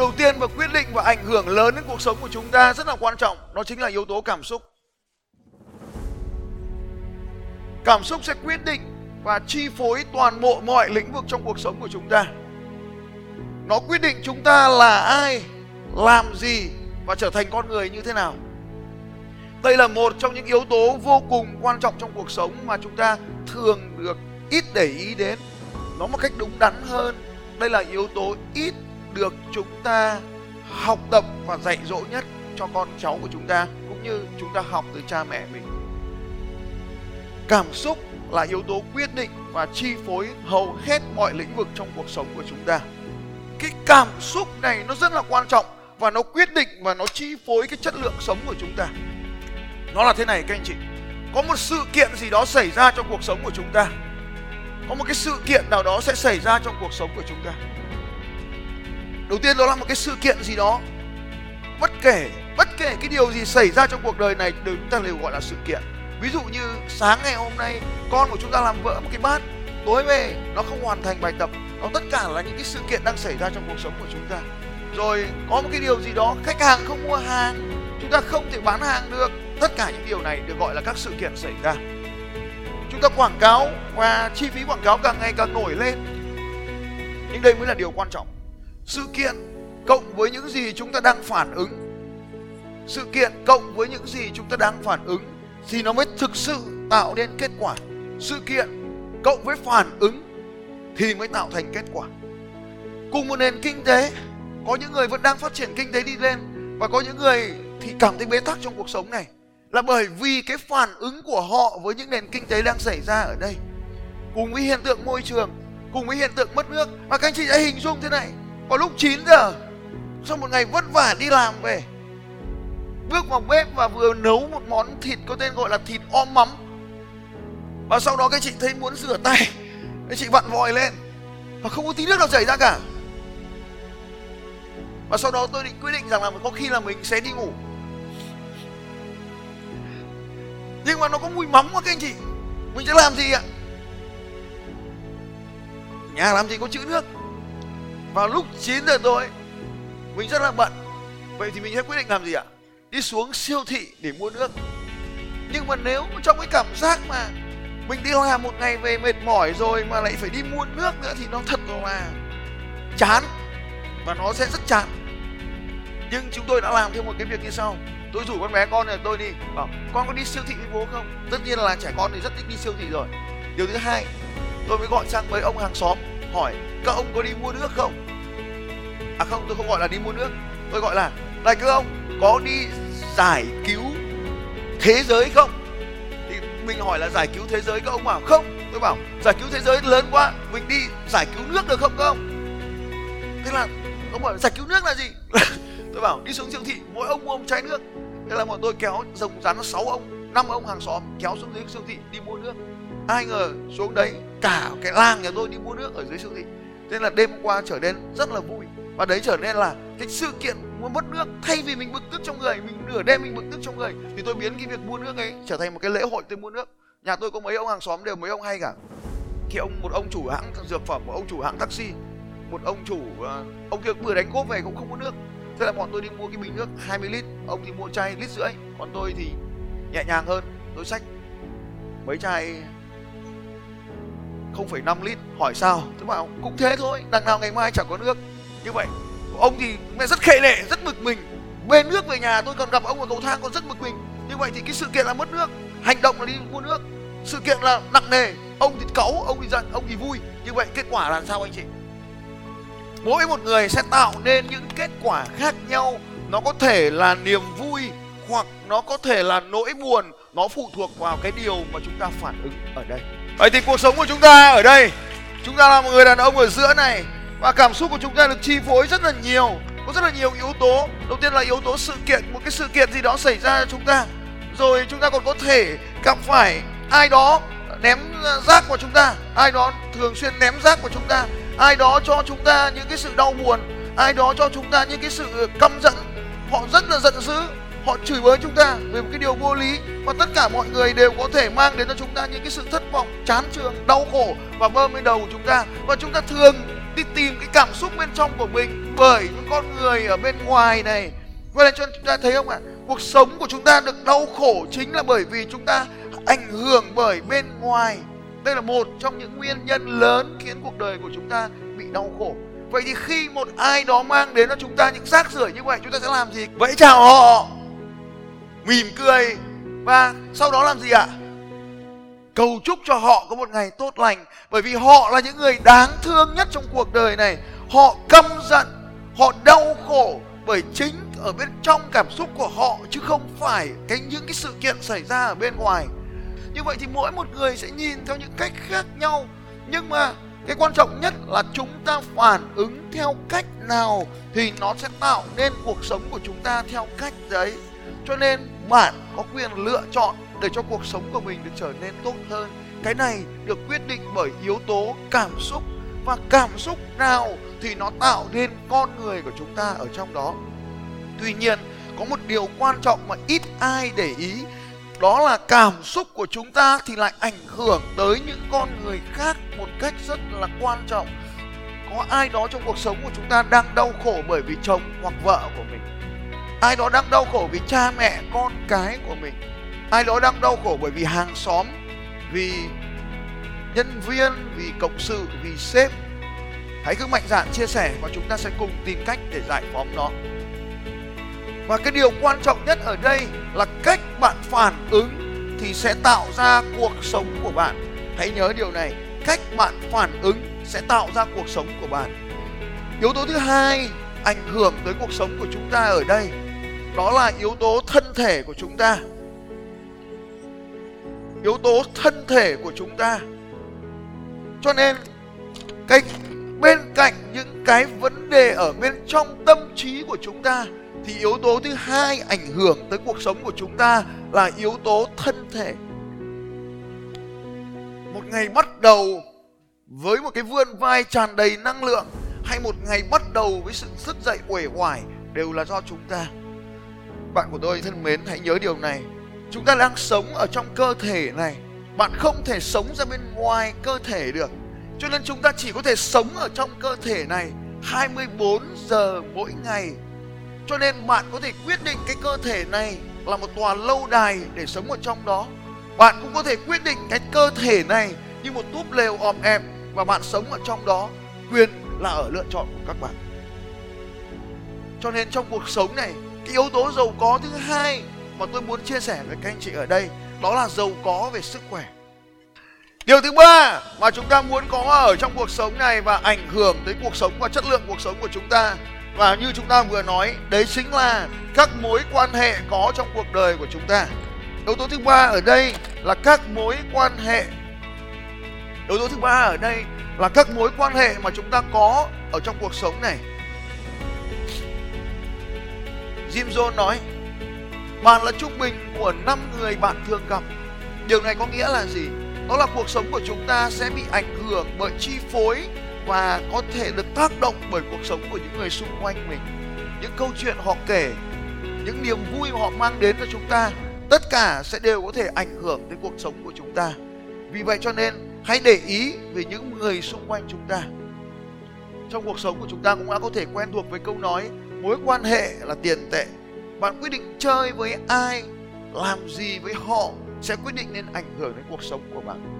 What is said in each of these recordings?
đầu tiên và quyết định và ảnh hưởng lớn đến cuộc sống của chúng ta rất là quan trọng, đó chính là yếu tố cảm xúc. Cảm xúc sẽ quyết định và chi phối toàn bộ mọi lĩnh vực trong cuộc sống của chúng ta. Nó quyết định chúng ta là ai, làm gì và trở thành con người như thế nào. Đây là một trong những yếu tố vô cùng quan trọng trong cuộc sống mà chúng ta thường được ít để ý đến. Nó một cách đúng đắn hơn. Đây là yếu tố ít được chúng ta học tập và dạy dỗ nhất cho con cháu của chúng ta, cũng như chúng ta học từ cha mẹ mình. Cảm xúc là yếu tố quyết định và chi phối hầu hết mọi lĩnh vực trong cuộc sống của chúng ta. Cái cảm xúc này nó rất là quan trọng và nó quyết định và nó chi phối cái chất lượng sống của chúng ta. Nó là thế này các anh chị. Có một sự kiện gì đó xảy ra trong cuộc sống của chúng ta. Có một cái sự kiện nào đó sẽ xảy ra trong cuộc sống của chúng ta đầu tiên đó là một cái sự kiện gì đó. Bất kể bất kể cái điều gì xảy ra trong cuộc đời này, đều chúng ta đều gọi là sự kiện. Ví dụ như sáng ngày hôm nay, con của chúng ta làm vỡ một cái bát, tối về, nó không hoàn thành bài tập. Nó tất cả là những cái sự kiện đang xảy ra trong cuộc sống của chúng ta. Rồi, có một cái điều gì đó, khách hàng không mua hàng, chúng ta không thể bán hàng được. Tất cả những điều này được gọi là các sự kiện xảy ra. Chúng ta quảng cáo và chi phí quảng cáo càng ngày càng nổi lên. Nhưng đây mới là điều quan trọng sự kiện cộng với những gì chúng ta đang phản ứng. Sự kiện cộng với những gì chúng ta đang phản ứng thì nó mới thực sự tạo nên kết quả. Sự kiện cộng với phản ứng thì mới tạo thành kết quả. Cùng một nền kinh tế, có những người vẫn đang phát triển kinh tế đi lên và có những người thì cảm thấy bế tắc trong cuộc sống này là bởi vì cái phản ứng của họ với những nền kinh tế đang xảy ra ở đây. Cùng với hiện tượng môi trường, cùng với hiện tượng mất nước. Và các anh chị hãy hình dung thế này có lúc 9 giờ sau một ngày vất vả đi làm về? Bước vào bếp và vừa nấu một món thịt có tên gọi là thịt om mắm. Và sau đó cái chị thấy muốn rửa tay cái chị vặn vòi lên. Và không có tí nước nào chảy ra cả. Và sau đó tôi định quyết định rằng là có khi là mình sẽ đi ngủ. Nhưng mà nó có mùi mắm quá các anh chị. Mình sẽ làm gì ạ? Nhà làm gì có chữ nước? Vào lúc 9 giờ tối, mình rất là bận. Vậy thì mình sẽ quyết định làm gì ạ? Đi xuống siêu thị để mua nước. Nhưng mà nếu trong cái cảm giác mà mình đi làm một ngày về mệt mỏi rồi mà lại phải đi mua nước nữa thì nó thật là chán và nó sẽ rất chán. Nhưng chúng tôi đã làm thêm một cái việc như sau. Tôi rủ con bé con này, tôi đi bảo, con có đi siêu thị với bố không? Tất nhiên là trẻ con thì rất thích đi siêu thị rồi. Điều thứ hai, tôi mới gọi sang mấy ông hàng xóm hỏi, các ông có đi mua nước không? À không, tôi không gọi là đi mua nước. Tôi gọi là, này các ông, có đi giải cứu thế giới không? Thì mình hỏi là giải cứu thế giới các ông bảo, không. Tôi bảo, giải cứu thế giới lớn quá, mình đi giải cứu nước được không các ông? Thế là ông bảo, giải cứu nước là gì? Tôi bảo, đi xuống siêu thị, mỗi ông mua một chai nước. Thế là bọn tôi kéo rồng rắn sáu ông, năm ông hàng xóm kéo xuống dưới siêu thị đi mua nước ai ngờ xuống đấy cả cái làng nhà tôi đi mua nước ở dưới siêu thị. Nên là đêm qua trở nên rất là vui. Và đấy trở nên là cái sự kiện mua mất nước thay vì mình bực tức trong người, mình nửa đêm mình bực tức trong người, thì tôi biến cái việc mua nước ấy trở thành một cái lễ hội tôi mua nước. Nhà tôi có mấy ông hàng xóm đều mấy ông hay cả. Khi ông, một ông chủ hãng dược phẩm, một ông chủ hãng taxi, một ông chủ ờ, ông kia vừa đánh cốp về cũng không có nước. Thế là bọn tôi đi mua cái bình nước 20 lít, ông thì mua chai lít rưỡi. Còn tôi thì nhẹ nhàng hơn, tôi xách mấy chai 0,5 lít. Hỏi sao? Tôi bảo cũng thế thôi đằng nào ngày mai chẳng có nước. Như vậy ông thì mẹ rất khệ nệ rất bực mình. Bê nước về nhà tôi còn gặp ông ở cầu thang còn rất bực mình. Như vậy thì cái sự kiện là mất nước hành động là đi mua nước. Sự kiện là nặng nề ông thì cáu ông thì giận ông thì vui. Như vậy kết quả là sao anh chị? Mỗi một người sẽ tạo nên những kết quả khác nhau. Nó có thể là niềm vui hoặc nó có thể là nỗi buồn. Nó phụ thuộc vào cái điều mà chúng ta phản ứng ở đây vậy thì cuộc sống của chúng ta ở đây, chúng ta là một người đàn ông ở giữa này, và cảm xúc của chúng ta được chi phối rất là nhiều, có rất là nhiều yếu tố. Đầu tiên là yếu tố sự kiện, một cái sự kiện gì đó xảy ra cho chúng ta. Rồi chúng ta còn có thể gặp phải ai đó ném rác vào chúng ta, ai đó thường xuyên ném rác vào chúng ta, ai đó cho chúng ta những cái sự đau buồn, ai đó cho chúng ta những cái sự căm giận. Họ rất là giận dữ họ chửi bới chúng ta về một cái điều vô lý và tất cả mọi người đều có thể mang đến cho chúng ta những cái sự thất vọng, chán trường đau khổ và bơm lên đầu của chúng ta. Và chúng ta thường đi tìm cái cảm xúc bên trong của mình bởi những con người ở bên ngoài này. Vậy là cho chúng ta thấy không ạ? Cuộc sống của chúng ta được đau khổ chính là bởi vì chúng ta ảnh hưởng bởi bên ngoài. Đây là một trong những nguyên nhân lớn khiến cuộc đời của chúng ta bị đau khổ. Vậy thì khi một ai đó mang đến cho chúng ta những rác rưởi như vậy, chúng ta sẽ làm gì? Vẫy chào họ mỉm cười và sau đó làm gì ạ? Cầu chúc cho họ có một ngày tốt lành, bởi vì họ là những người đáng thương nhất trong cuộc đời này. Họ căm giận, họ đau khổ bởi chính ở bên trong cảm xúc của họ, chứ không phải cái những cái sự kiện xảy ra ở bên ngoài. Như vậy thì mỗi một người sẽ nhìn theo những cách khác nhau, nhưng mà cái quan trọng nhất là chúng ta phản ứng theo cách nào thì nó sẽ tạo nên cuộc sống của chúng ta theo cách đấy cho nên bạn có quyền lựa chọn để cho cuộc sống của mình được trở nên tốt hơn. Cái này được quyết định bởi yếu tố cảm xúc. Và cảm xúc nào thì nó tạo nên con người của chúng ta ở trong đó. Tuy nhiên, có một điều quan trọng mà ít ai để ý. Đó là cảm xúc của chúng ta thì lại ảnh hưởng tới những con người khác một cách rất là quan trọng. Có ai đó trong cuộc sống của chúng ta đang đau khổ bởi vì chồng hoặc vợ của mình? Ai đó đang đau khổ vì cha mẹ, con cái của mình. Ai đó đang đau khổ bởi vì hàng xóm, vì nhân viên, vì cộng sự, vì sếp. Hãy cứ mạnh dạn chia sẻ và chúng ta sẽ cùng tìm cách để giải phóng nó. Và cái điều quan trọng nhất ở đây là cách bạn phản ứng thì sẽ tạo ra cuộc sống của bạn. Hãy nhớ điều này, cách bạn phản ứng sẽ tạo ra cuộc sống của bạn. Yếu tố thứ hai, ảnh hưởng tới cuộc sống của chúng ta ở đây đó là yếu tố thân thể của chúng ta. Yếu tố thân thể của chúng ta. Cho nên, cái bên cạnh những cái vấn đề ở bên trong tâm trí của chúng ta, thì yếu tố thứ hai ảnh hưởng tới cuộc sống của chúng ta là yếu tố thân thể. Một ngày bắt đầu với một cái vươn vai tràn đầy năng lượng, hay một ngày bắt đầu với sự thức dậy uể oải, đều là do chúng ta bạn của tôi thân mến hãy nhớ điều này chúng ta đang sống ở trong cơ thể này bạn không thể sống ra bên ngoài cơ thể được cho nên chúng ta chỉ có thể sống ở trong cơ thể này 24 giờ mỗi ngày cho nên bạn có thể quyết định cái cơ thể này là một tòa lâu đài để sống ở trong đó. Bạn cũng có thể quyết định cái cơ thể này như một túp lều om ẹp và bạn sống ở trong đó. Quyền là ở lựa chọn của các bạn. Cho nên trong cuộc sống này, cái yếu tố giàu có thứ hai mà tôi muốn chia sẻ với các anh chị ở đây, đó là giàu có về sức khỏe. Điều thứ ba mà chúng ta muốn có ở trong cuộc sống này và ảnh hưởng tới cuộc sống và chất lượng cuộc sống của chúng ta, và như chúng ta vừa nói, đấy chính là các mối quan hệ có trong cuộc đời của chúng ta. Yếu tố thứ ba ở đây là các mối quan hệ. Yếu tố thứ ba ở đây là các mối quan hệ mà chúng ta có ở trong cuộc sống này. Jim Jones nói, bạn là trung bình của năm người bạn thường gặp. Điều này có nghĩa là gì? Đó là cuộc sống của chúng ta sẽ bị ảnh hưởng bởi chi phối và có thể được tác động bởi cuộc sống của những người xung quanh mình. Những câu chuyện họ kể, những niềm vui họ mang đến cho chúng ta, tất cả sẽ đều có thể ảnh hưởng đến cuộc sống của chúng ta. Vì vậy cho nên, hãy để ý về những người xung quanh chúng ta. Trong cuộc sống của chúng ta cũng đã có thể quen thuộc với câu nói mối quan hệ là tiền tệ. Bạn quyết định chơi với ai, làm gì với họ sẽ quyết định nên ảnh hưởng đến cuộc sống của bạn.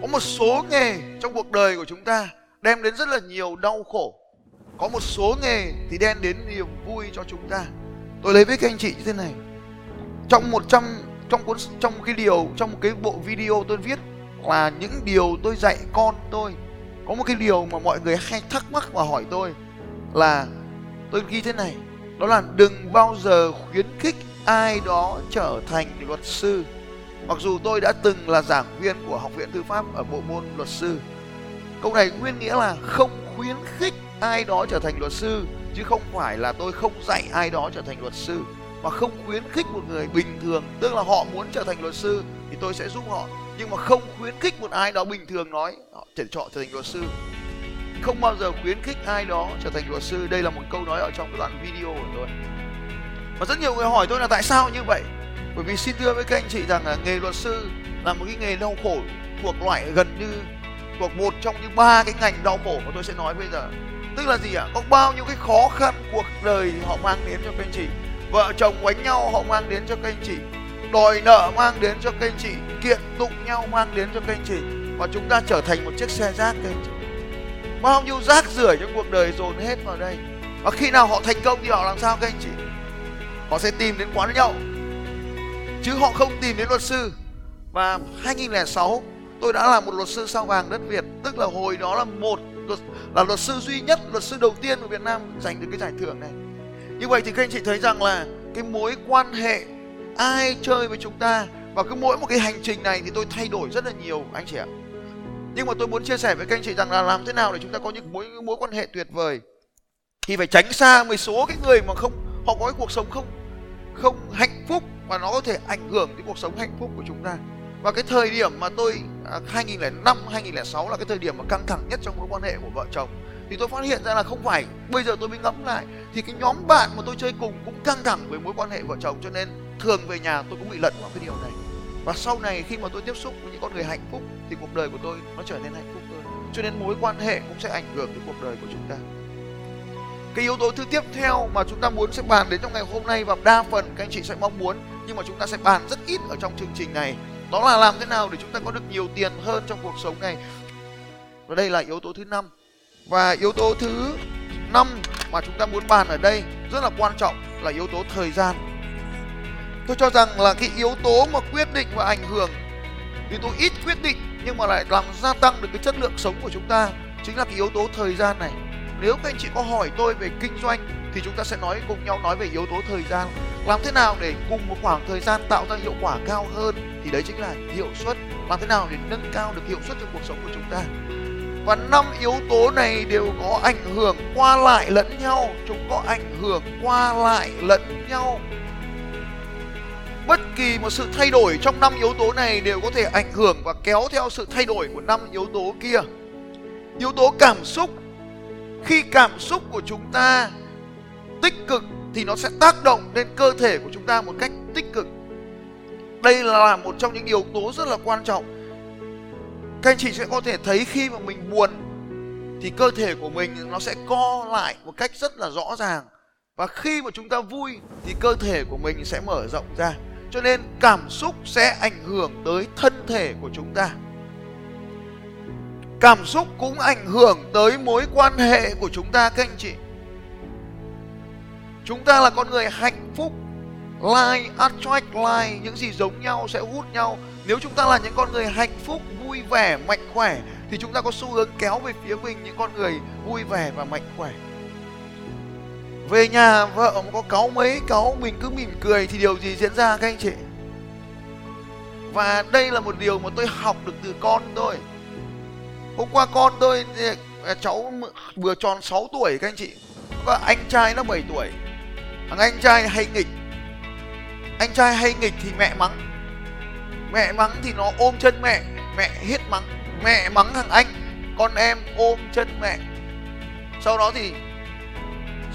Có một số nghề trong cuộc đời của chúng ta đem đến rất là nhiều đau khổ. Có một số nghề thì đem đến niềm vui cho chúng ta. Tôi lấy với các anh chị như thế này. Trong một trăm, trong cuốn, trong cái điều, trong một cái bộ video tôi viết là những điều tôi dạy con tôi. Có một cái điều mà mọi người hay thắc mắc và hỏi tôi là tôi ghi thế này, đó là đừng bao giờ khuyến khích ai đó trở thành luật sư. Mặc dù tôi đã từng là giảng viên của Học viện Tư pháp ở bộ môn luật sư. Câu này nguyên nghĩa là không khuyến khích ai đó trở thành luật sư, chứ không phải là tôi không dạy ai đó trở thành luật sư. Mà không khuyến khích một người bình thường, tức là họ muốn trở thành luật sư thì tôi sẽ giúp họ. Nhưng mà không khuyến khích một ai đó bình thường nói, họ trở chọn trở thành luật sư không bao giờ khuyến khích ai đó trở thành luật sư. Đây là một câu nói ở trong cái đoạn video của tôi. Và rất nhiều người hỏi tôi là tại sao như vậy? Bởi vì xin thưa với các anh chị rằng là nghề luật sư là một cái nghề đau khổ thuộc loại gần như thuộc một trong những ba cái ngành đau khổ mà tôi sẽ nói bây giờ. Tức là gì ạ? Có bao nhiêu cái khó khăn cuộc đời họ mang đến cho các anh chị? Vợ chồng quánh nhau họ mang đến cho các anh chị. Đòi nợ mang đến cho các anh chị. Kiện tụng nhau mang đến cho các anh chị. Và chúng ta trở thành một chiếc xe rác, các anh chị bao nhiêu rác rưởi trong cuộc đời dồn hết vào đây. Và khi nào họ thành công thì họ làm sao các anh chị? Họ sẽ tìm đến quán nhậu. Chứ họ không tìm đến luật sư. Và 2006 tôi đã là một luật sư sao vàng đất Việt. Tức là hồi đó là một luật, là luật sư duy nhất luật sư đầu tiên của Việt Nam giành được cái giải thưởng này. Như vậy thì các anh chị thấy rằng là cái mối quan hệ ai chơi với chúng ta và cứ mỗi một cái hành trình này thì tôi thay đổi rất là nhiều anh chị ạ nhưng mà tôi muốn chia sẻ với các anh chị rằng là làm thế nào để chúng ta có những mối mối quan hệ tuyệt vời. Thì phải tránh xa một số cái người mà không, họ có cái cuộc sống không không hạnh phúc và nó có thể ảnh hưởng đến cuộc sống hạnh phúc của chúng ta. Và cái thời điểm mà tôi à, 2005 2006 là cái thời điểm mà căng thẳng nhất trong mối quan hệ của vợ chồng. Thì tôi phát hiện ra là không phải bây giờ tôi mới ngẫm lại, thì cái nhóm bạn mà tôi chơi cùng cũng căng thẳng với mối quan hệ vợ chồng. Cho nên thường về nhà tôi cũng bị lận vào cái điều này và sau này khi mà tôi tiếp xúc với những con người hạnh phúc thì cuộc đời của tôi nó trở nên hạnh phúc hơn. Cho nên mối quan hệ cũng sẽ ảnh hưởng đến cuộc đời của chúng ta. Cái yếu tố thứ tiếp theo mà chúng ta muốn sẽ bàn đến trong ngày hôm nay và đa phần các anh chị sẽ mong muốn nhưng mà chúng ta sẽ bàn rất ít ở trong chương trình này, đó là làm thế nào để chúng ta có được nhiều tiền hơn trong cuộc sống này. Và đây là yếu tố thứ năm. Và yếu tố thứ năm mà chúng ta muốn bàn ở đây rất là quan trọng là yếu tố thời gian tôi cho rằng là cái yếu tố mà quyết định và ảnh hưởng yếu tố ít quyết định nhưng mà lại làm gia tăng được cái chất lượng sống của chúng ta, chính là cái yếu tố thời gian này. Nếu các anh chị có hỏi tôi về kinh doanh thì chúng ta sẽ nói cùng nhau nói về yếu tố thời gian. Làm thế nào để cùng một khoảng thời gian tạo ra hiệu quả cao hơn thì đấy chính là hiệu suất. Làm thế nào để nâng cao được hiệu suất trong cuộc sống của chúng ta? Và năm yếu tố này đều có ảnh hưởng qua lại lẫn nhau. Chúng có ảnh hưởng qua lại lẫn nhau bất kỳ một sự thay đổi trong năm yếu tố này đều có thể ảnh hưởng và kéo theo sự thay đổi của năm yếu tố kia. Yếu tố cảm xúc. Khi cảm xúc của chúng ta tích cực thì nó sẽ tác động lên cơ thể của chúng ta một cách tích cực. Đây là một trong những yếu tố rất là quan trọng. Các anh chị sẽ có thể thấy khi mà mình buồn thì cơ thể của mình nó sẽ co lại một cách rất là rõ ràng. Và khi mà chúng ta vui thì cơ thể của mình sẽ mở rộng ra cho nên cảm xúc sẽ ảnh hưởng tới thân thể của chúng ta. Cảm xúc cũng ảnh hưởng tới mối quan hệ của chúng ta, các anh chị. Chúng ta là con người hạnh phúc. Like attract like những gì giống nhau sẽ hút nhau. Nếu chúng ta là những con người hạnh phúc, vui vẻ, mạnh khỏe, thì chúng ta có xu hướng kéo về phía mình những con người vui vẻ và mạnh khỏe về nhà, vợ có cáu mấy, cáu mình cứ mỉm cười thì điều gì diễn ra các anh chị? Và đây là một điều mà tôi học được từ con tôi hôm qua con tôi à, cháu vừa tròn 6 tuổi các anh chị. Và anh trai nó 7 tuổi. Thằng anh trai hay nghịch. Anh trai hay nghịch thì mẹ mắng. Mẹ mắng thì nó ôm chân mẹ mẹ hết mắng. Mẹ mắng thằng anh, con em ôm chân mẹ. Sau đó thì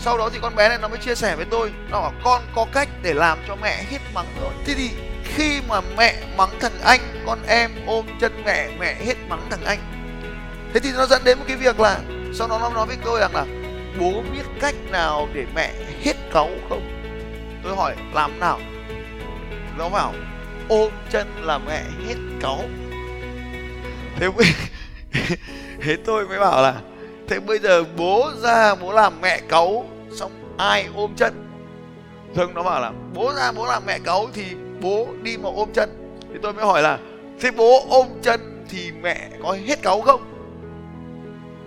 sau đó thì con bé này nó mới chia sẻ với tôi. Nó bảo, con có cách để làm cho mẹ hết mắng rồi thế thì khi mà mẹ mắng thằng anh, con em ôm chân mẹ mẹ hết mắng thằng anh. Thế thì nó dẫn đến một cái việc là, sau đó nó nói với tôi rằng là, bố biết cách nào để mẹ hết cáu không? Tôi hỏi, làm nào? Nó bảo, ôm chân là mẹ hết cáu. Thế mới thế tôi mới bảo là, thế bây giờ bố ra bố làm mẹ cáu xong ai ôm chân. Dương nó bảo là, bố ra, bố làm mẹ cáu thì bố đi mà ôm chân. Thì tôi mới hỏi là, thế bố ôm chân thì mẹ có hết cáu không?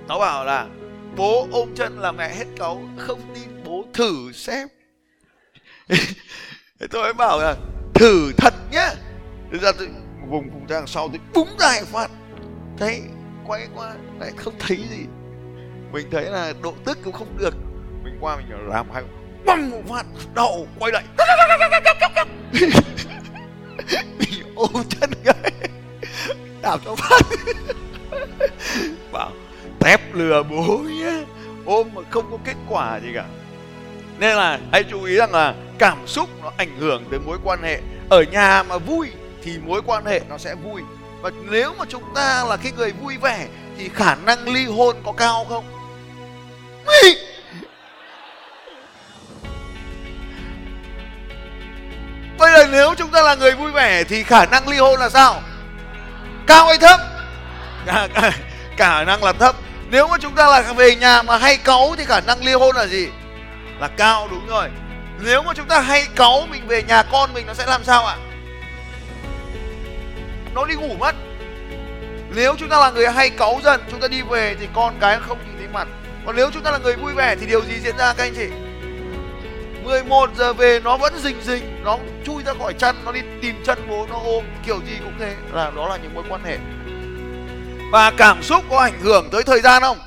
Nó bảo là, bố ôm chân là mẹ hết cáu không tin bố thử xem. Thế tôi mới bảo là, thử thật nhá. Thế ra tôi vùng vùng ra đằng sau tôi búng ra phát. Thấy quay qua, lại không thấy gì. Mình thấy là độ tức cũng không được mình qua mình làm hai băm một phát đầu quay lại. Mình ôm chân cái đạp cho phát. Bảo tép lừa bố nhá ôm mà không có kết quả gì cả. Nên là hãy chú ý rằng là cảm xúc nó ảnh hưởng tới mối quan hệ. Ở nhà mà vui thì mối quan hệ nó sẽ vui. Và nếu mà chúng ta là cái người vui vẻ thì khả năng ly hôn có cao không bây giờ nếu chúng ta là người vui vẻ thì khả năng ly hôn là sao? Cao hay thấp? Cả, cả, khả năng là thấp. Nếu mà chúng ta là về nhà mà hay cáu thì khả năng ly hôn là gì? Là cao đúng rồi. Nếu mà chúng ta hay cáu mình về nhà con mình nó sẽ làm sao ạ? Nó đi ngủ mất. Nếu chúng ta là người hay cáu dần chúng ta đi về thì con cái không nhìn thấy mặt. Còn nếu chúng ta là người vui vẻ thì điều gì diễn ra các anh chị? 11 giờ về nó vẫn rình rình, nó chui ra khỏi chân, nó đi tìm chân bố, nó ôm, kiểu gì cũng thế. Là đó là những mối quan hệ. Và cảm xúc có ảnh hưởng tới thời gian không?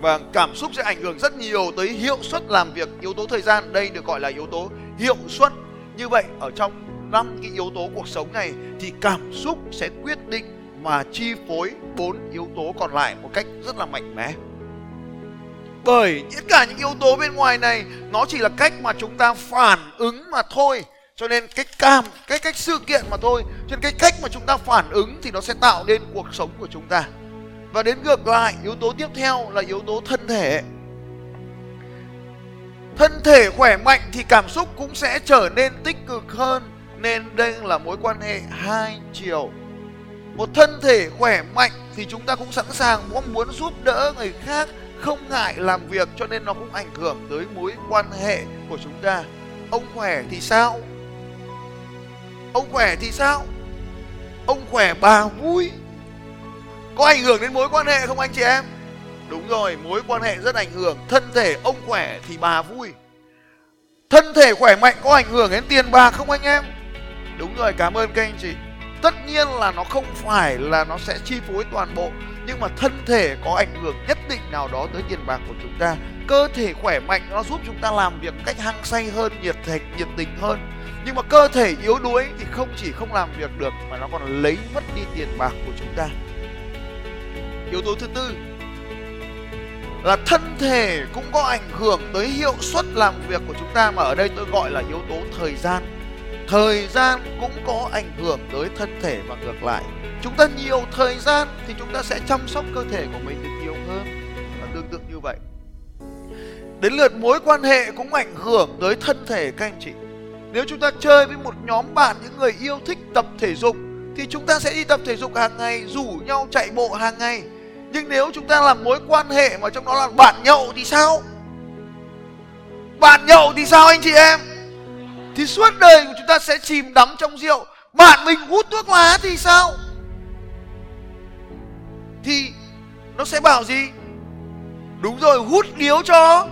Và cảm xúc sẽ ảnh hưởng rất nhiều tới hiệu suất làm việc, yếu tố thời gian. Đây được gọi là yếu tố hiệu suất. Như vậy, ở trong năm cái yếu tố cuộc sống này thì cảm xúc sẽ quyết định mà chi phối bốn yếu tố còn lại một cách rất là mạnh mẽ bởi tất cả những yếu tố bên ngoài này, nó chỉ là cách mà chúng ta phản ứng mà thôi. Cho nên cái cảm cái cách sự kiện mà thôi. Cho nên cái cách mà chúng ta phản ứng thì nó sẽ tạo nên cuộc sống của chúng ta. Và đến ngược lại, yếu tố tiếp theo là yếu tố thân thể. Thân thể khỏe mạnh thì cảm xúc cũng sẽ trở nên tích cực hơn. Nên đây là mối quan hệ hai chiều. Một thân thể khỏe mạnh thì chúng ta cũng sẵn sàng mong muốn giúp đỡ người khác không ngại làm việc cho nên nó cũng ảnh hưởng tới mối quan hệ của chúng ta. Ông khỏe thì sao? Ông khỏe thì sao? Ông khỏe bà vui. Có ảnh hưởng đến mối quan hệ không anh chị em? Đúng rồi, mối quan hệ rất ảnh hưởng. Thân thể ông khỏe thì bà vui. Thân thể khỏe mạnh có ảnh hưởng đến tiền bạc không anh em? Đúng rồi, cảm ơn các anh chị tất nhiên là nó không phải là nó sẽ chi phối toàn bộ, nhưng mà thân thể có ảnh hưởng nhất định nào đó tới tiền bạc của chúng ta. Cơ thể khỏe mạnh nó giúp chúng ta làm việc cách hăng say hơn, nhiệt thành, nhiệt tình hơn. Nhưng mà cơ thể yếu đuối thì không chỉ không làm việc được, mà nó còn lấy mất đi tiền bạc của chúng ta. Yếu tố thứ tư là thân thể cũng có ảnh hưởng tới hiệu suất làm việc của chúng ta, mà ở đây tôi gọi là yếu tố thời gian thời gian cũng có ảnh hưởng tới thân thể và ngược lại. Chúng ta nhiều thời gian thì chúng ta sẽ chăm sóc cơ thể của mình được nhiều hơn. Và tương tự như vậy. Đến lượt mối quan hệ cũng ảnh hưởng tới thân thể các anh chị. Nếu chúng ta chơi với một nhóm bạn, những người yêu thích tập thể dục, thì chúng ta sẽ đi tập thể dục hàng ngày, rủ nhau chạy bộ hàng ngày. Nhưng nếu chúng ta làm mối quan hệ mà trong đó là bạn nhậu thì sao? Bạn nhậu thì sao anh chị em? Thì suốt đời của chúng ta sẽ chìm đắm trong rượu. Bạn mình hút thuốc lá thì sao? Thì nó sẽ bảo gì? Đúng rồi, hút điếu cho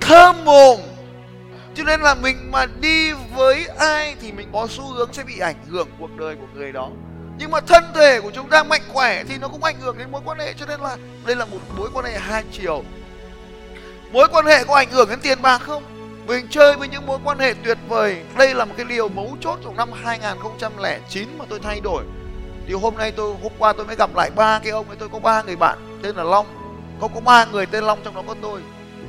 thơm mồm. Cho nên là mình mà đi với ai thì mình có xu hướng sẽ bị ảnh hưởng cuộc đời của người đó. Nhưng mà thân thể của chúng ta mạnh khỏe thì nó cũng ảnh hưởng đến mối quan hệ. Cho nên là đây là một mối quan hệ hai chiều. Mối quan hệ có ảnh hưởng đến tiền bạc không? Mình chơi với những mối quan hệ tuyệt vời. Đây là một cái điều mấu chốt trong năm 2009 mà tôi thay đổi. Thì hôm nay tôi, hôm qua tôi mới gặp lại ba cái ông ấy. Tôi có ba người bạn tên là long. Có có ba người tên long trong đó có tôi.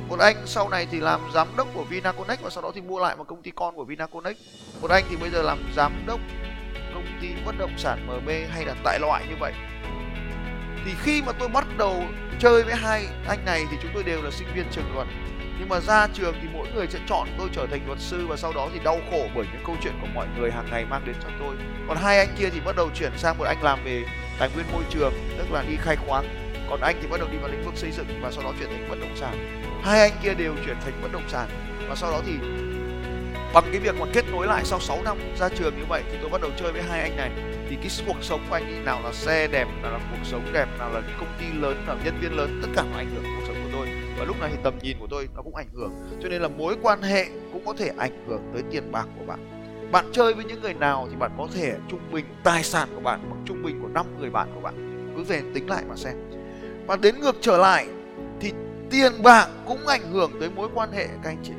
Một anh sau này thì làm giám đốc của Vinaconex và sau đó thì mua lại một công ty con của Vinaconex. Một anh thì bây giờ làm giám đốc công ty bất động sản MB hay là tại loại như vậy. Thì khi mà tôi bắt đầu chơi với hai anh này thì chúng tôi đều là sinh viên trường luật nhưng mà ra trường thì mỗi người sẽ chọn tôi trở thành luật sư và sau đó thì đau khổ bởi những câu chuyện của mọi người hàng ngày mang đến cho tôi. Còn hai anh kia thì bắt đầu chuyển sang một anh làm về tài nguyên môi trường, tức là đi khai khoáng. Còn anh thì bắt đầu đi vào lĩnh vực xây dựng và sau đó chuyển thành bất động sản. Hai anh kia đều chuyển thành bất động sản và sau đó thì bằng cái việc mà kết nối lại sau 6 năm ra trường như vậy thì tôi bắt đầu chơi với hai anh này. Thì cái cuộc sống của anh ấy, nào là xe đẹp, nào là cuộc sống đẹp, nào là công ty lớn, nào là nhân viên lớn, tất cả nó ảnh hưởng và lúc này thì tầm nhìn của tôi nó cũng ảnh hưởng. Cho nên là mối quan hệ cũng có thể ảnh hưởng tới tiền bạc của bạn. Bạn chơi với những người nào thì bạn có thể trung bình tài sản của bạn bằng trung bình của năm người bạn của bạn. Cứ về tính lại mà xem. Và đến ngược trở lại thì tiền bạc cũng ảnh hưởng tới mối quan hệ các anh chị.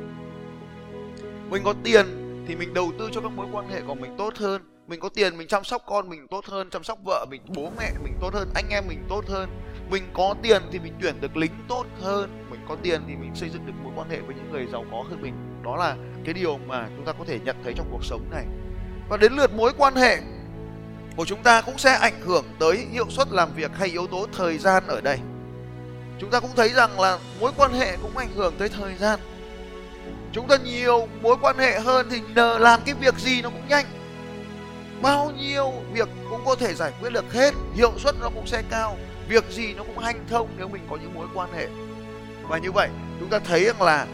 Mình có tiền thì mình đầu tư cho các mối quan hệ của mình tốt hơn. Mình có tiền mình chăm sóc con mình tốt hơn, chăm sóc vợ mình, bố mẹ mình tốt hơn, anh em mình tốt hơn mình có tiền thì mình tuyển được lính tốt hơn, mình có tiền thì mình xây dựng được mối quan hệ với những người giàu có hơn mình. Đó là cái điều mà chúng ta có thể nhận thấy trong cuộc sống này. Và đến lượt mối quan hệ của chúng ta cũng sẽ ảnh hưởng tới hiệu suất làm việc hay yếu tố thời gian ở đây. Chúng ta cũng thấy rằng là mối quan hệ cũng ảnh hưởng tới thời gian. Chúng ta nhiều mối quan hệ hơn thì nhờ làm cái việc gì nó cũng nhanh. Bao nhiêu việc cũng có thể giải quyết được hết, hiệu suất nó cũng sẽ cao việc gì nó cũng hanh thông nếu mình có những mối quan hệ. Và như vậy, chúng ta thấy rằng là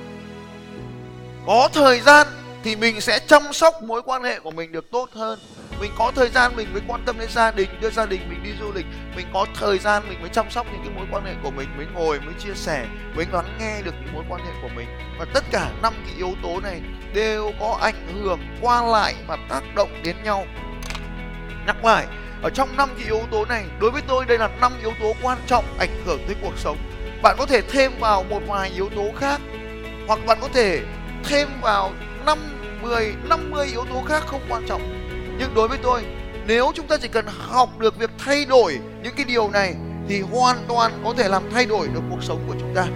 có thời gian thì mình sẽ chăm sóc mối quan hệ của mình được tốt hơn. Mình có thời gian mình mới quan tâm đến gia đình, đưa gia đình mình đi du lịch. Mình có thời gian mình mới chăm sóc những cái mối quan hệ của mình, mới ngồi, mới chia sẻ, mới lắng nghe được những mối quan hệ của mình. Và tất cả năm cái yếu tố này đều có ảnh hưởng qua lại và tác động đến nhau. Nhắc lại ở trong năm cái yếu tố này đối với tôi đây là năm yếu tố quan trọng ảnh hưởng tới cuộc sống. Bạn có thể thêm vào một vài yếu tố khác hoặc bạn có thể thêm vào 5, 10, 50 yếu tố khác không quan trọng. Nhưng đối với tôi nếu chúng ta chỉ cần học được việc thay đổi những cái điều này thì hoàn toàn có thể làm thay đổi được cuộc sống của chúng ta.